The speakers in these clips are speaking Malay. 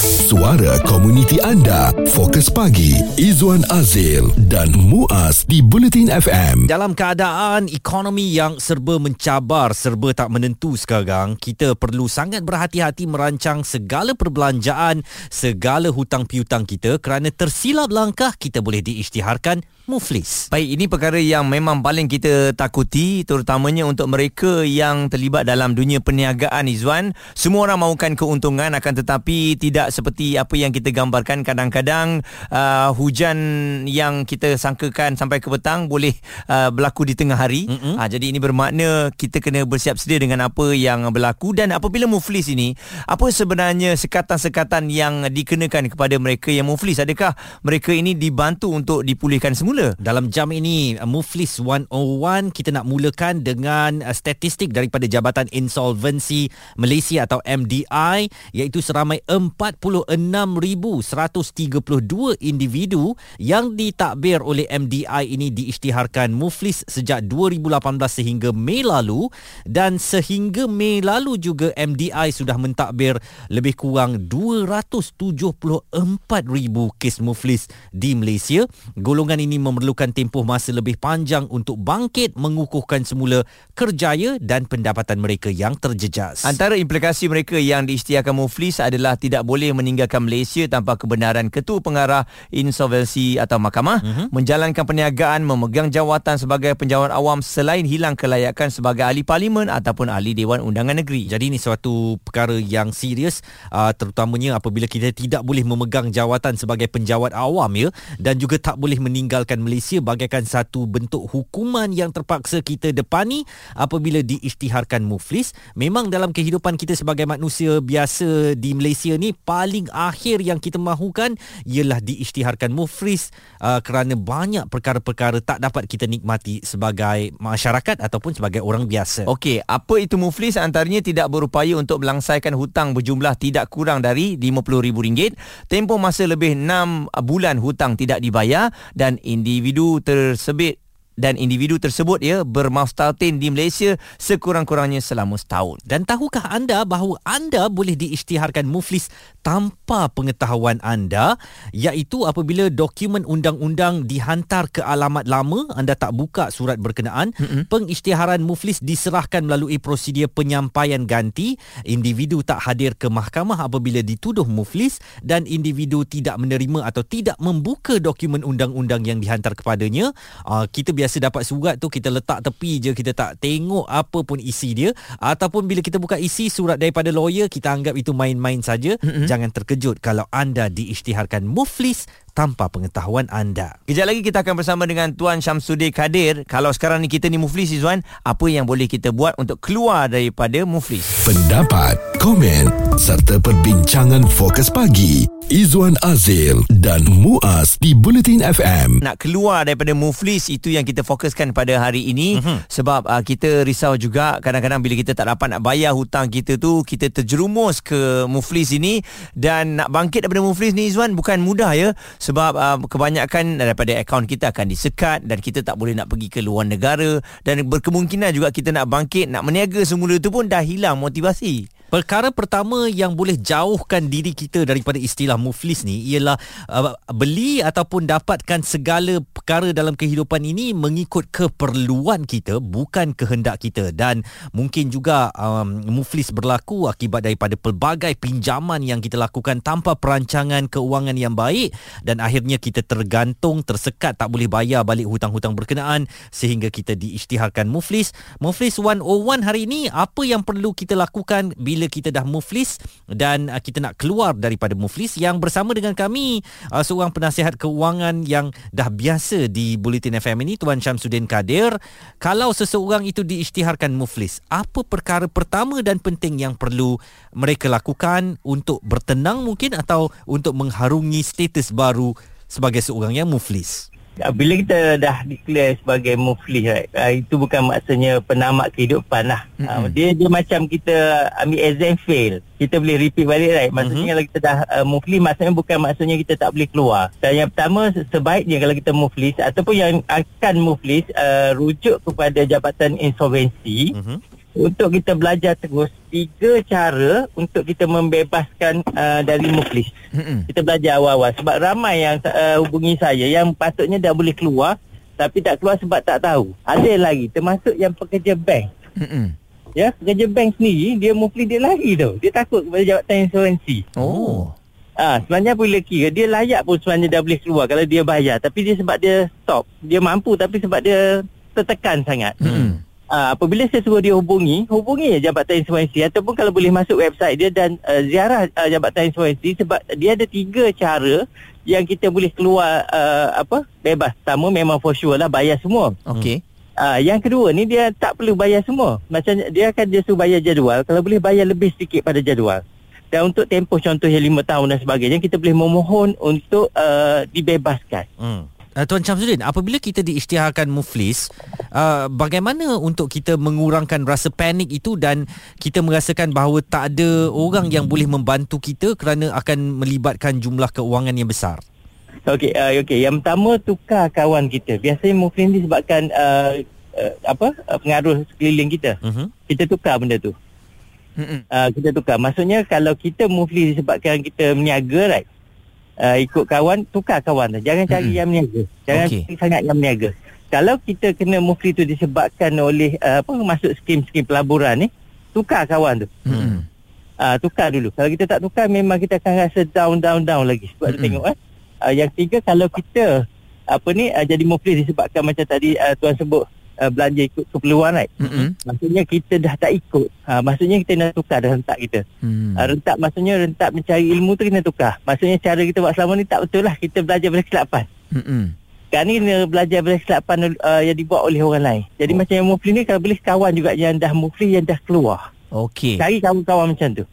Suara komuniti anda. Fokus pagi. Izwan Azil dan Muaz di Bulletin FM. Dalam keadaan ekonomi yang serba mencabar, serba tak menentu sekarang, kita perlu sangat berhati-hati merancang segala perbelanjaan, segala hutang piutang kita kerana tersilap langkah kita boleh diisytiharkan muflis. Baik, ini perkara yang memang paling kita takuti terutamanya untuk mereka yang terlibat dalam dunia perniagaan Izwan. Semua orang mahukan keuntungan akan tetapi tidak seperti apa yang kita gambarkan kadang-kadang uh, hujan yang kita sangkakan sampai ke petang boleh uh, berlaku di tengah hari. Mm-hmm. Uh, jadi ini bermakna kita kena bersiap sedia dengan apa yang berlaku dan apabila muflis ini, apa sebenarnya sekatan-sekatan yang dikenakan kepada mereka yang muflis? Adakah mereka ini dibantu untuk dipulihkan semula? Mula. Dalam jam ini uh, Muflis 101 kita nak mulakan dengan uh, statistik daripada Jabatan Insolvensi Malaysia atau MDI iaitu seramai 46,132 individu yang ditakbir oleh MDI ini diisytiharkan Muflis sejak 2018 sehingga Mei lalu dan sehingga Mei lalu juga MDI sudah mentadbir lebih kurang 274,000 kes Muflis di Malaysia. Golongan ini memerlukan tempoh masa lebih panjang untuk bangkit mengukuhkan semula kerjaya dan pendapatan mereka yang terjejas. Antara implikasi mereka yang diisytiharkan muflis adalah tidak boleh meninggalkan Malaysia tanpa kebenaran ketua pengarah insolvensi atau mahkamah, uh-huh. menjalankan perniagaan, memegang jawatan sebagai penjawat awam selain hilang kelayakan sebagai ahli parlimen ataupun ahli Dewan Undangan Negeri. Jadi ini suatu perkara yang serius uh, terutamanya apabila kita tidak boleh memegang jawatan sebagai penjawat awam ya dan juga tak boleh meninggalkan Malaysia bagaikan satu bentuk hukuman yang terpaksa kita depani apabila diisytiharkan muflis. Memang dalam kehidupan kita sebagai manusia biasa di Malaysia ni paling akhir yang kita mahukan ialah diisytiharkan muflis uh, kerana banyak perkara-perkara tak dapat kita nikmati sebagai masyarakat ataupun sebagai orang biasa. Okey, apa itu muflis? Antaranya tidak berupaya untuk melangsaikan hutang berjumlah tidak kurang dari RM50,000, tempoh masa lebih 6 bulan hutang tidak dibayar dan indi individu tersebut dan individu tersebut ya bermaftaltin di Malaysia sekurang-kurangnya selama setahun. Dan tahukah anda bahawa anda boleh diisytiharkan muflis tanpa pengetahuan anda iaitu apabila dokumen undang-undang dihantar ke alamat lama anda tak buka surat berkenaan mm-hmm. pengisytiharan muflis diserahkan melalui prosedur penyampaian ganti individu tak hadir ke mahkamah apabila dituduh muflis dan individu tidak menerima atau tidak membuka dokumen undang-undang yang dihantar kepadanya uh, kita biasa biasa dapat surat tu kita letak tepi je kita tak tengok apa pun isi dia ataupun bila kita buka isi surat daripada lawyer kita anggap itu main-main saja mm-hmm. jangan terkejut kalau anda diisytiharkan muflis tanpa pengetahuan anda. Kejap lagi kita akan bersama dengan Tuan Syamsuddin Kadir. Kalau sekarang ni kita ni muflis Izwan, apa yang boleh kita buat untuk keluar daripada muflis? Pendapat, komen serta perbincangan fokus pagi Izwan Azil dan Muaz di Bulletin FM. Nak keluar daripada muflis itu yang kita fokuskan pada hari ini uh-huh. sebab uh, kita risau juga kadang-kadang bila kita tak dapat nak bayar hutang kita tu kita terjerumus ke muflis ini dan nak bangkit daripada muflis ni Izwan bukan mudah ya sebab uh, kebanyakan daripada akaun kita akan disekat dan kita tak boleh nak pergi ke luar negara dan berkemungkinan juga kita nak bangkit nak meniaga semula tu pun dah hilang motivasi. Perkara pertama yang boleh jauhkan diri kita daripada istilah muflis ni ialah uh, beli ataupun dapatkan segala perkara dalam kehidupan ini mengikut keperluan kita bukan kehendak kita dan mungkin juga um, muflis berlaku akibat daripada pelbagai pinjaman yang kita lakukan tanpa perancangan keuangan yang baik dan akhirnya kita tergantung tersekat tak boleh bayar balik hutang-hutang berkenaan sehingga kita diisytiharkan muflis. Muflis 101 hari ini apa yang perlu kita lakukan bila bila kita dah muflis dan uh, kita nak keluar daripada muflis yang bersama dengan kami uh, seorang penasihat keuangan yang dah biasa di Bulletin FM ini Tuan Syamsuddin Kadir. Kalau seseorang itu diisytiharkan muflis apa perkara pertama dan penting yang perlu mereka lakukan untuk bertenang mungkin atau untuk mengharungi status baru sebagai seorang yang muflis bila kita dah declare sebagai muflis right, uh, itu bukan maksudnya penamat kehidupan lah mm-hmm. uh, dia dia macam kita ambil exam fail kita boleh repeat balik right maksudnya mm-hmm. kalau kita dah uh, muflis maksudnya bukan maksudnya kita tak boleh keluar dan yang pertama sebaiknya kalau kita muflis ataupun yang akan muflis uh, rujuk kepada jabatan insolvensi mm-hmm untuk kita belajar terus tiga cara untuk kita membebaskan uh, dari muflis. Kita belajar awal-awal sebab ramai yang uh, hubungi saya yang patutnya dah boleh keluar tapi tak keluar sebab tak tahu. Ada lagi termasuk yang pekerja bank. Mm-mm. Ya, pekerja bank sendiri dia muflis dia lari tau. Dia takut kepada jawatan insuransi. Oh. Ah, sebenarnya boleh kira dia layak pun sebenarnya dah boleh keluar kalau dia bayar tapi dia sebab dia stop. Dia mampu tapi sebab dia tertekan sangat. Mm-mm. Uh, apabila saya suruh dia hubungi, hubungi Jabatan Insuransi ataupun kalau boleh masuk website dia dan uh, ziarah uh, Jabatan Insuransi sebab dia ada tiga cara yang kita boleh keluar uh, apa bebas. Pertama memang for sure lah bayar semua. Okey. Uh, yang kedua ni dia tak perlu bayar semua. Macam dia akan dia suruh bayar jadual, kalau boleh bayar lebih sedikit pada jadual. Dan untuk tempoh contohnya lima tahun dan sebagainya kita boleh memohon untuk uh, dibebaskan. Hmm. Uh, Tuan Syamsuddin, apabila kita diisytiharkan muflis, uh, bagaimana untuk kita mengurangkan rasa panik itu dan kita merasakan bahawa tak ada orang yang boleh membantu kita kerana akan melibatkan jumlah keuangan yang besar? Okey, uh, okey. Yang pertama tukar kawan kita. Biasanya muflis ni disebabkan uh, uh, apa? Uh, pengaruh sekeliling kita. Uh-huh. Kita tukar benda tu. Uh, kita tukar. Maksudnya kalau kita muflis disebabkan kita meniaga right. Uh, ikut kawan, tukar kawan tu. Jangan cari Mm-mm. yang meniaga. Jangan okay. sangat yang meniaga. Kalau kita kena muflis tu disebabkan oleh uh, apa masuk skim-skim pelaburan ni, tukar kawan tu. Ah uh, tukar dulu. Kalau kita tak tukar memang kita akan rasa down down down lagi. Sebab mm-hmm. tengok eh. Uh, yang tiga kalau kita apa ni uh, jadi muflis disebabkan macam tadi uh, tuan sebut uh, belanja ikut keperluan right. Mm-mm. Maksudnya kita dah tak ikut. Ha, maksudnya kita nak tukar dah rentak kita. Mm. Ha, rentak maksudnya rentak mencari ilmu tu kena tukar. Maksudnya cara kita buat selama ni tak betul lah. Kita belajar dari kesilapan. Mm-mm. Sekarang ni kena belajar dari kesilapan uh, yang dibuat oleh orang lain. Jadi oh. macam yang muflis ni kalau boleh kawan juga yang dah muflis yang dah keluar. Okey. Cari kawan-kawan macam tu.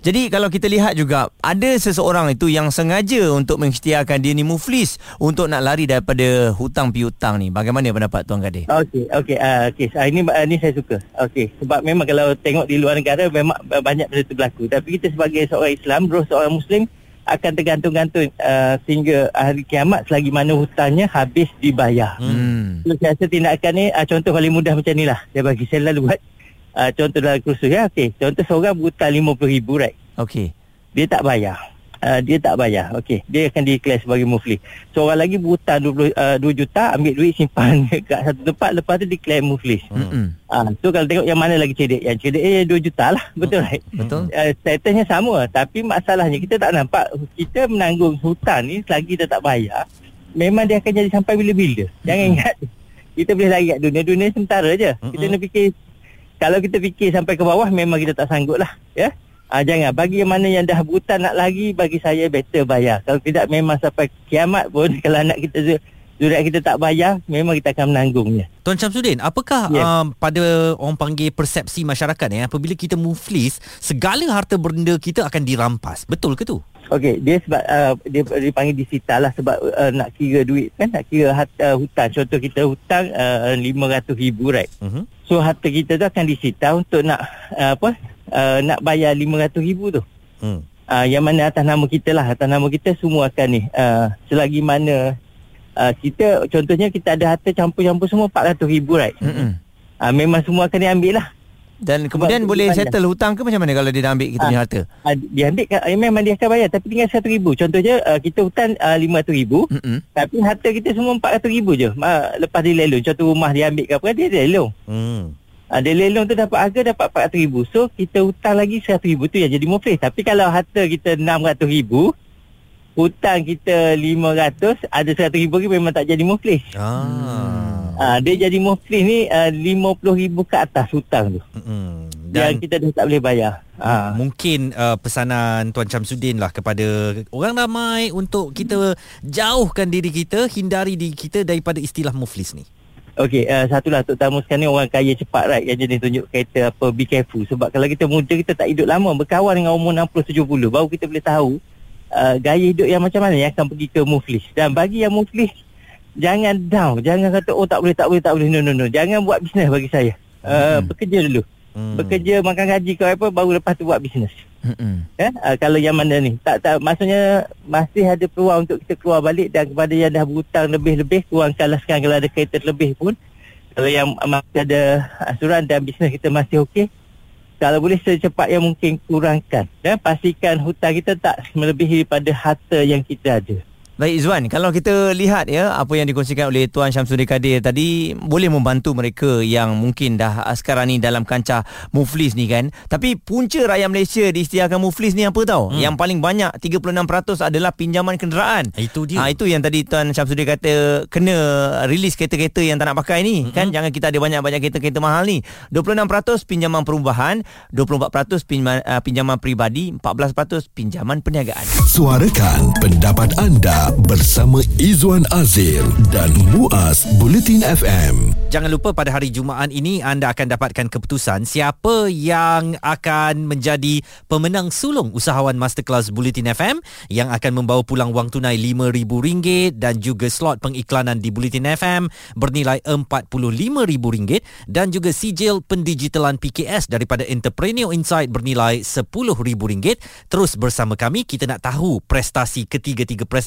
Jadi kalau kita lihat juga ada seseorang itu yang sengaja untuk mengisytiharkan dia ni muflis untuk nak lari daripada hutang piutang ni. Bagaimana pendapat Tuan Kadir? Okey, okey. Uh, okay. Uh, ini uh, ini saya suka. Okey, sebab memang kalau tengok di luar negara memang banyak benda tu berlaku. Tapi kita sebagai seorang Islam, roh seorang Muslim akan tergantung-gantung uh, sehingga hari kiamat selagi mana hutangnya habis dibayar. Hmm. So, saya rasa tindakan ni uh, contoh paling mudah macam ni lah. Saya bagi saya lalu buat uh, contoh dalam kursus ya. Okey, contoh seorang berhutang RM50,000 right. Okey. Dia tak bayar. Uh, dia tak bayar. Okey, dia akan declare sebagai muflis. Seorang lagi berhutang 20 uh, 2 juta, ambil duit simpan kat satu tempat lepas tu declare muflis. Mm-mm. Ah, so kalau tengok yang mana lagi cedek? Yang cedek eh 2 juta lah. Betul right? Betul. Uh, statusnya sama tapi masalahnya kita tak nampak kita menanggung hutang ni selagi kita tak bayar memang dia akan jadi sampai bila-bila. Jangan ingat kita boleh lari kat dunia dunia sementara je. Kita Mm-mm. nak fikir kalau kita fikir sampai ke bawah memang kita tak sanggup lah ya. Ah, jangan bagi yang mana yang dah berhutang nak lari bagi saya better bayar. Kalau tidak memang sampai kiamat pun kalau anak kita zuriat kita tak bayar memang kita akan menanggungnya. Tuan Syamsuddin, apakah Ya. um, pada orang panggil persepsi masyarakat eh apabila kita muflis, segala harta benda kita akan dirampas. Betul ke tu? Okey, dia sebab uh, dia dipanggil disita lah sebab uh, nak kira duit kan, nak kira harta uh, hutang. Contoh kita hutang uh, RM500,000 right. Uh-huh. So harta kita tu akan disita untuk nak uh, apa? Uh, nak bayar RM500,000 tu. Hmm. Uh, yang mana atas nama kita lah, atas nama kita semua akan ni. Uh, selagi mana uh, kita contohnya kita ada harta campur-campur semua RM400,000 right. Mm-mm. Uh, memang semua akan diambil lah. Dan kemudian Sebab boleh settle hutang ke macam mana kalau dia dah ambil kita punya harta? Uh, dia ambil eh, memang dia akan bayar tapi tinggal RM1,000. Contohnya uh, kita hutang uh, RM500,000 Mm-mm. Tapi harta kita semua RM400,000 je Ma, Lepas dia lelong Contoh rumah dia ambil ke apa Dia lelong Hmm. ha, Dia lelong tu dapat harga Dapat RM400,000 So kita hutang lagi RM100,000 tu yang jadi muflis Tapi kalau harta kita RM600,000 Hutang kita RM500 Ada RM100,000 lagi memang tak jadi muflis Ah. Ha, Dia jadi muflis ni uh, RM50,000 ke atas hutang tu Hmm. Dan Dan kita dah tak boleh bayar ha. mungkin uh, pesanan Tuan Syamsuddin lah kepada orang ramai untuk kita jauhkan diri kita, hindari diri kita daripada istilah muflis ni. Okey, uh, satulah terutama sekarang ni orang kaya cepat right yang jenis tunjuk kereta apa be careful sebab kalau kita muda kita tak hidup lama berkawan dengan umur 60 70 baru kita boleh tahu uh, gaya hidup yang macam mana yang akan pergi ke muflis dan bagi yang muflis jangan down. Jangan kata oh tak boleh tak boleh tak boleh. No no no. Jangan buat bisnes bagi saya. Uh, Hmm. bekerja dulu. Hmm. bekerja makan gaji kau apa baru lepas tu buat bisnes Mm-mm. ya uh, kalau yang mana ni. Tak tak maksudnya masih ada peluang untuk kita keluar balik dan kepada yang dah berhutang lebih-lebih kurangkanlah sekarang kalau ada kereta lebih pun. Kalau yang masih ada asuran dan bisnes kita masih okey, kalau boleh secepat yang mungkin kurangkan. Dan pastikan hutang kita tak melebihi daripada harta yang kita ada. Baik Izwan, kalau kita lihat ya apa yang dikongsikan oleh Tuan Syamsuddin Kadir tadi boleh membantu mereka yang mungkin dah sekarang ni dalam kancah Muflis ni kan. Tapi punca rakyat Malaysia diisytiharkan Muflis ni apa tahu? Hmm. Yang paling banyak 36% adalah pinjaman kenderaan. Itu dia. Ha, itu yang tadi Tuan Syamsuddin kata kena release kereta-kereta yang tak nak pakai ni hmm. kan. Jangan kita ada banyak-banyak kereta-kereta mahal ni. 26% pinjaman perubahan, 24% pinjaman, uh, pinjaman peribadi, 14% pinjaman perniagaan. Suarakan pendapat anda bersama Izwan Azil dan Muaz Bulletin FM. Jangan lupa pada hari Jumaat ini anda akan dapatkan keputusan siapa yang akan menjadi pemenang sulung usahawan Masterclass Bulletin FM yang akan membawa pulang wang tunai RM5,000 dan juga slot pengiklanan di Bulletin FM bernilai RM45,000 dan juga sijil pendigitalan PKS daripada Entrepreneur Insight bernilai RM10,000. Terus bersama kami kita nak tahu prestasi ketiga-tiga pres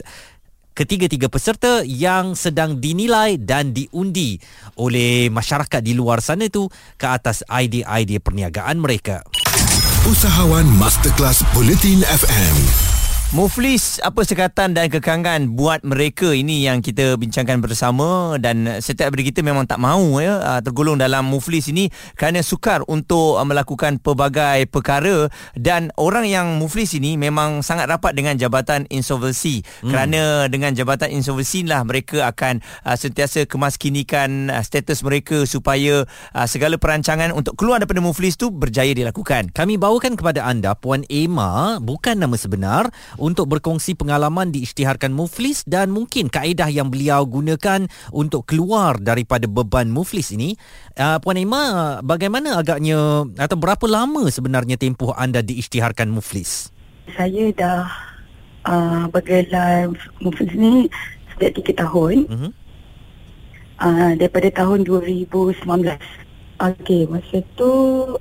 ketiga-tiga peserta yang sedang dinilai dan diundi oleh masyarakat di luar sana itu ke atas idea-idea perniagaan mereka. Usahawan Masterclass Bulletin FM. Muflis apa sekatan dan kekangan buat mereka ini yang kita bincangkan bersama dan setiap dari kita memang tak mahu ya ah, tergolong dalam muflis ini kerana sukar untuk ah, melakukan pelbagai perkara dan orang yang muflis ini memang sangat rapat dengan jabatan insolvency hmm. kerana dengan jabatan insolvency lah mereka akan uh, sentiasa kemaskinikan uh, status mereka supaya uh, segala perancangan untuk keluar daripada muflis tu berjaya dilakukan. Kami bawakan kepada anda Puan Emma bukan nama sebenar untuk berkongsi pengalaman diisytiharkan Muflis dan mungkin kaedah yang beliau gunakan untuk keluar daripada beban Muflis ini. Uh, Puan Emma, bagaimana agaknya atau berapa lama sebenarnya tempoh anda diisytiharkan Muflis? Saya dah uh, bergelar Muflis ni sejak 3 tahun. Uh-huh. Uh, daripada tahun 2019. Okey, masa tu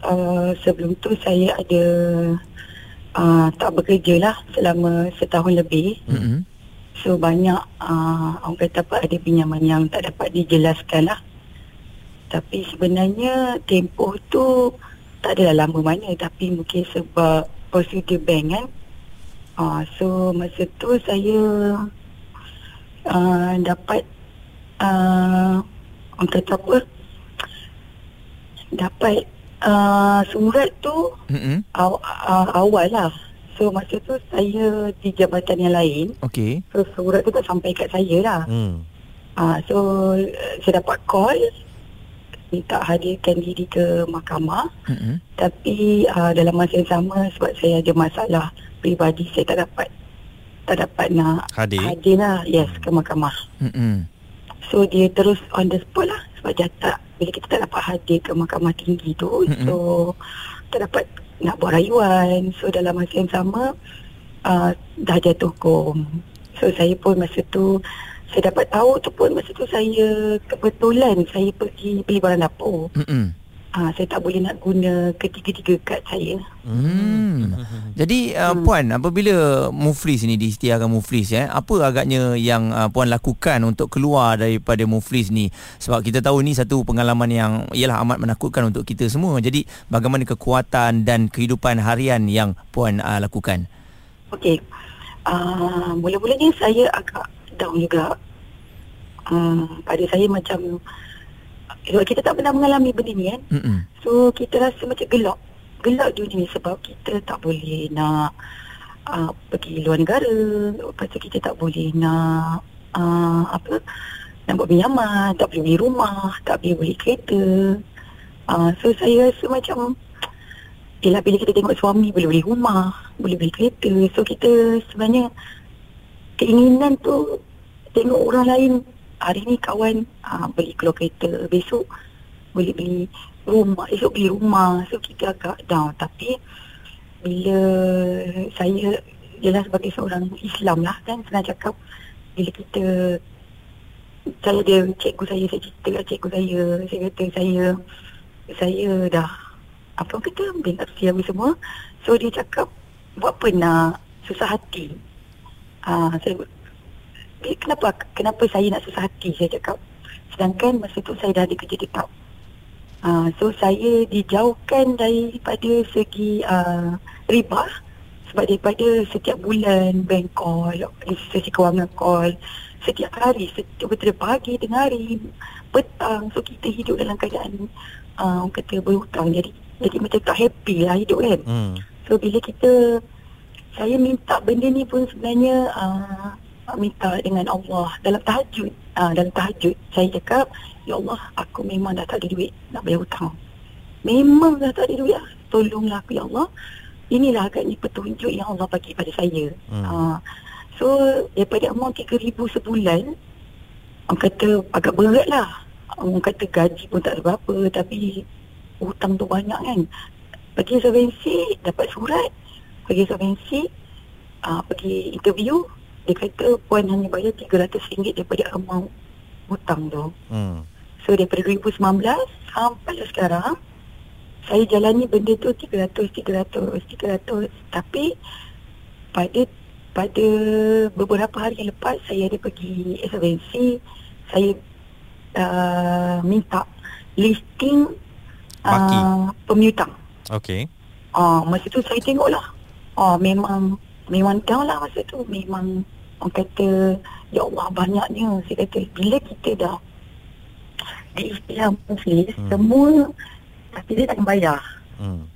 uh, sebelum tu saya ada uh, tak bekerja lah selama setahun lebih. Mm-hmm. So banyak uh, orang kata apa ada pinjaman yang tak dapat dijelaskan lah. Tapi sebenarnya tempoh tu tak adalah lama mana tapi mungkin sebab prosedur bank kan. Uh, so masa tu saya uh, dapat uh, orang kata apa dapat uh, surat tu mm-hmm. aw, uh, awal lah. So masa tu saya di jabatan yang lain. Okay. So surat tu tak sampai kat saya lah. Mm. Uh, so saya dapat call minta hadirkan diri ke mahkamah. Mm-hmm. Tapi uh, dalam masa yang sama sebab saya ada masalah peribadi saya tak dapat tak dapat nak hadir, hadir lah yes ke mahkamah. Mm-hmm. So dia terus on the spot lah sebab dia tak bila kita tak dapat hadir ke mahkamah tinggi tu mm-hmm. so tak dapat nak buat rayuan so dalam masa yang sama uh, dah jatuh hukum so saya pun masa tu saya dapat tahu tu pun masa tu saya kebetulan saya pergi beli barang dapur mm-hmm. Ah, saya tak boleh nak guna ketiga-tiga kad saya. Hmm. Jadi uh, hmm. puan apabila Muflis ini diisytiharkan Muflis ya, apa agaknya yang uh, puan lakukan untuk keluar daripada Muflis ni? Sebab kita tahu ni satu pengalaman yang ialah amat menakutkan untuk kita semua. Jadi bagaimana kekuatan dan kehidupan harian yang puan uh, lakukan? Okey. Uh, mula-mulanya saya agak down juga. Uh, pada saya macam sebab kita tak pernah mengalami benda ni kan. Mm-mm. So kita rasa macam gelap. Gelap dunia sebab kita tak boleh nak uh, pergi luar negara. Lepas tu kita tak boleh nak uh, apa nak buat pinjaman, tak boleh beli rumah, tak boleh beli kereta. Uh, so saya rasa macam Yelah bila kita tengok suami boleh beli rumah, boleh beli kereta. So kita sebenarnya keinginan tu tengok orang lain hari ni kawan uh, beli keluar kereta besok boleh beli rumah. Esok beli rumah. So kita agak down. Tapi bila saya jelas sebagai seorang Islam lah kan senang cakap bila kita saya dia cikgu saya saya cerita kat cikgu saya saya kata saya saya dah apa kata bina siap semua. So dia cakap buat apa nak susah hati? Uh, saya kenapa kenapa saya nak susah hati saya cakap Sedangkan masa tu saya dah ada kerja tetap. Uh, so saya dijauhkan daripada segi uh, riba sebab daripada setiap bulan bank call, institusi kewangan call, setiap hari, setiap betul pagi, tengah hari, petang. So kita hidup dalam keadaan uh, orang kata berhutang. Jadi jadi macam tak happy lah hidup kan. Hmm. So bila kita saya minta benda ni pun sebenarnya uh, minta dengan Allah dalam tahajud. Uh, dalam tahajud saya cakap, Ya Allah, aku memang dah tak ada duit nak bayar hutang. Memang dah tak ada duit lah. Tolonglah aku ya Allah. Inilah agaknya petunjuk yang Allah bagi pada saya. Hmm. Uh, so daripada amount 3000 sebulan orang kata agak berat lah. Orang kata gaji pun tak ada berapa tapi hutang tu banyak kan. Pergi insolvensi, dapat surat. Pergi insolvensi, uh, pergi interview. Dia kata puan hanya bayar RM300 daripada amount hutang tu. Hmm. So daripada 2019 sampai sekarang, saya jalani benda tu 300, 300, 300. Tapi pada pada beberapa hari yang lepas saya ada pergi insolvensi saya uh, minta listing Baki. uh, pemiutang. Okey. Ah, masa tu saya tengok lah. Ah, memang memang down lah masa tu. Memang orang kata, Ya Allah banyaknya. Saya kata, bila kita dah di istilah muflis, Hmm. semua tapi dia tak bayar. Hmm.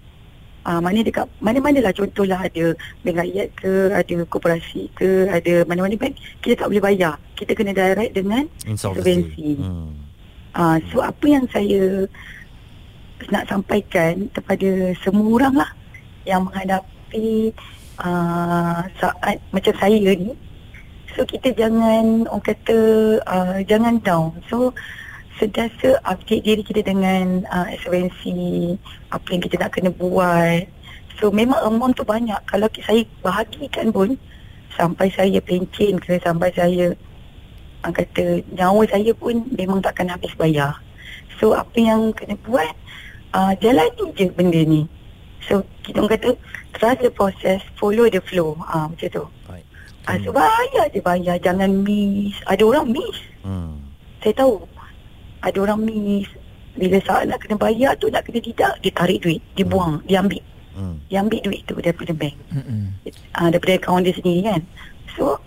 Ah, mana dekat mana-mana lah contohlah ada bank rakyat ke, ada koperasi ke, ada mana-mana bank, kita tak boleh bayar. Kita kena direct dengan Insolvency. Hmm. Ah, so apa yang saya nak sampaikan kepada semua orang lah yang menghadapi uh, saat macam saya ni. So kita jangan orang kata uh, jangan down. So sentiasa update diri kita dengan uh, insolvency, apa yang kita nak kena buat. So memang amount tu banyak. Kalau saya bahagikan pun sampai saya pencen ke sampai saya orang kata nyawa saya pun memang takkan habis bayar. So apa yang kena buat uh, jalani je benda ni. So kita orang kata trust the process, follow the flow. Ah uh, macam tu. Baik. Ah uh, so bayar je bayar, jangan miss. Ada orang miss. Hmm. Saya tahu. Ada orang miss. Bila saat nak kena bayar tu nak kena tidak, dia tarik duit, dia buang, dia ambil. Hmm. Dia ambil duit tu daripada bank. Mm-mm. Ah uh, daripada akaun dia sendiri kan. So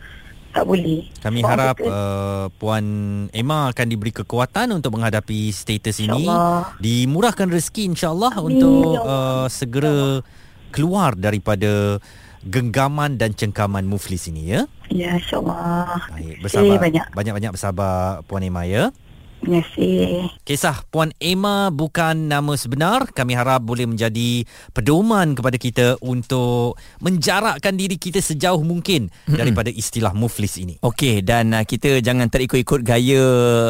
tak boleh. Kami Sebab harap kita- uh, Puan Emma akan diberi kekuatan untuk menghadapi status ini. Dimurahkan rezeki insyaAllah Amin, untuk ya uh, segera keluar daripada genggaman dan cengkaman muflis ini ya. Ya, insyaAllah. Baik, bersabar. banyak. Banyak-banyak bersabar Puan Emma ya. Terima kasih. Kisah Puan Emma bukan nama sebenar. Kami harap boleh menjadi pedoman kepada kita untuk menjarakkan diri kita sejauh mungkin daripada istilah muflis ini. Okey dan uh, kita jangan terikut-ikut gaya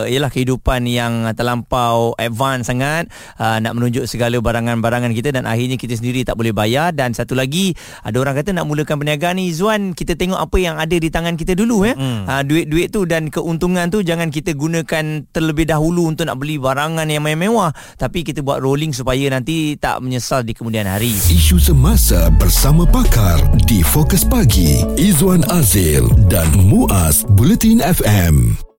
ialah kehidupan yang terlampau advance sangat uh, nak menunjuk segala barangan-barangan kita dan akhirnya kita sendiri tak boleh bayar dan satu lagi ada orang kata nak mulakan perniagaan ni Zuan kita tengok apa yang ada di tangan kita dulu ya Mm. uh, duit-duit tu dan keuntungan tu jangan kita gunakan terlebih dahulu untuk nak beli barangan yang mewah tapi kita buat rolling supaya nanti tak menyesal di kemudian hari Isu semasa bersama pakar di Fokus Pagi Izwan Azil dan Muaz Bulletin FM.